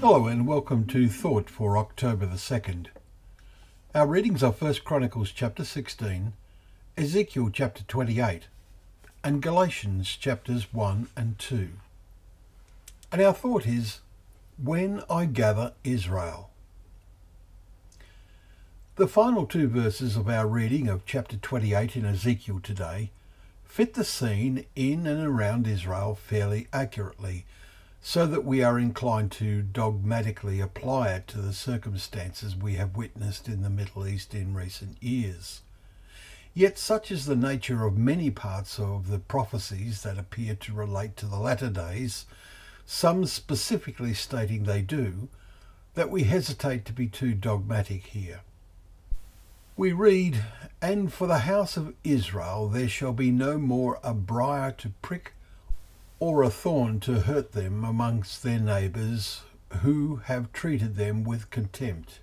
Hello and welcome to Thought for October the 2nd. Our readings are 1 Chronicles chapter 16, Ezekiel chapter 28, and Galatians chapters 1 and 2. And our thought is, When I Gather Israel. The final two verses of our reading of chapter 28 in Ezekiel today fit the scene in and around Israel fairly accurately so that we are inclined to dogmatically apply it to the circumstances we have witnessed in the Middle East in recent years. Yet such is the nature of many parts of the prophecies that appear to relate to the latter days, some specifically stating they do, that we hesitate to be too dogmatic here. We read, And for the house of Israel there shall be no more a briar to prick or a thorn to hurt them amongst their neighbours who have treated them with contempt.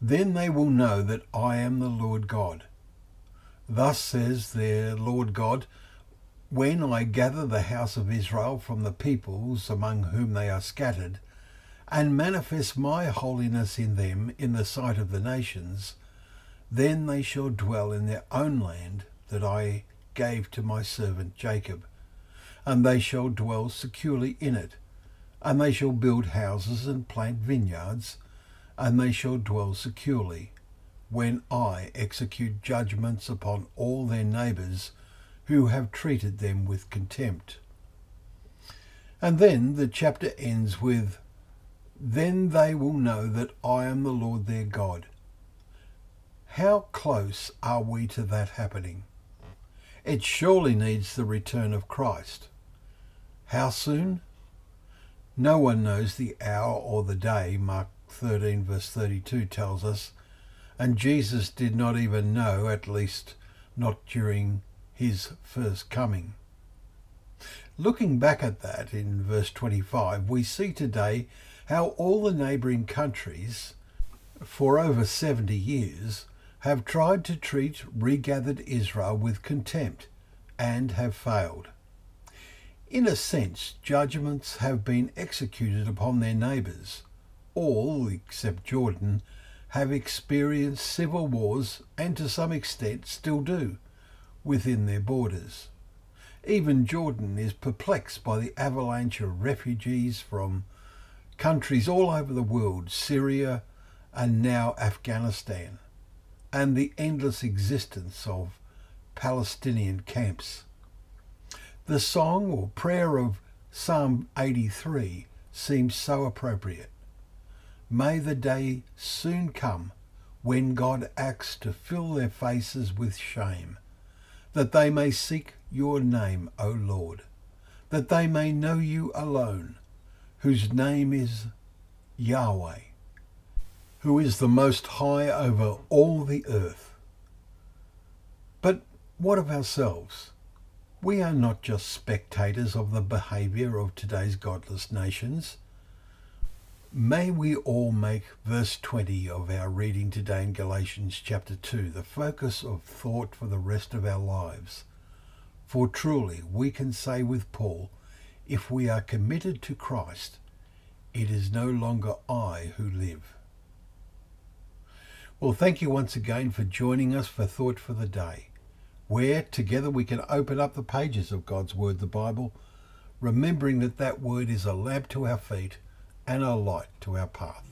Then they will know that I am the Lord God. Thus says their Lord God, when I gather the house of Israel from the peoples among whom they are scattered, and manifest my holiness in them in the sight of the nations, then they shall dwell in their own land that I gave to my servant Jacob and they shall dwell securely in it. And they shall build houses and plant vineyards, and they shall dwell securely, when I execute judgments upon all their neighbours who have treated them with contempt. And then the chapter ends with, Then they will know that I am the Lord their God. How close are we to that happening? It surely needs the return of Christ. How soon? No one knows the hour or the day, Mark 13, verse 32 tells us, and Jesus did not even know, at least not during his first coming. Looking back at that in verse 25, we see today how all the neighbouring countries, for over 70 years, have tried to treat regathered Israel with contempt and have failed. In a sense, judgments have been executed upon their neighbours. All, except Jordan, have experienced civil wars and to some extent still do within their borders. Even Jordan is perplexed by the avalanche of refugees from countries all over the world, Syria and now Afghanistan, and the endless existence of Palestinian camps. The song or prayer of Psalm 83 seems so appropriate. May the day soon come when God acts to fill their faces with shame, that they may seek your name, O Lord, that they may know you alone, whose name is Yahweh, who is the most high over all the earth. But what of ourselves? We are not just spectators of the behaviour of today's godless nations. May we all make verse 20 of our reading today in Galatians chapter 2 the focus of thought for the rest of our lives. For truly we can say with Paul, if we are committed to Christ, it is no longer I who live. Well, thank you once again for joining us for Thought for the Day where together we can open up the pages of God's Word, the Bible, remembering that that Word is a lamp to our feet and a light to our path.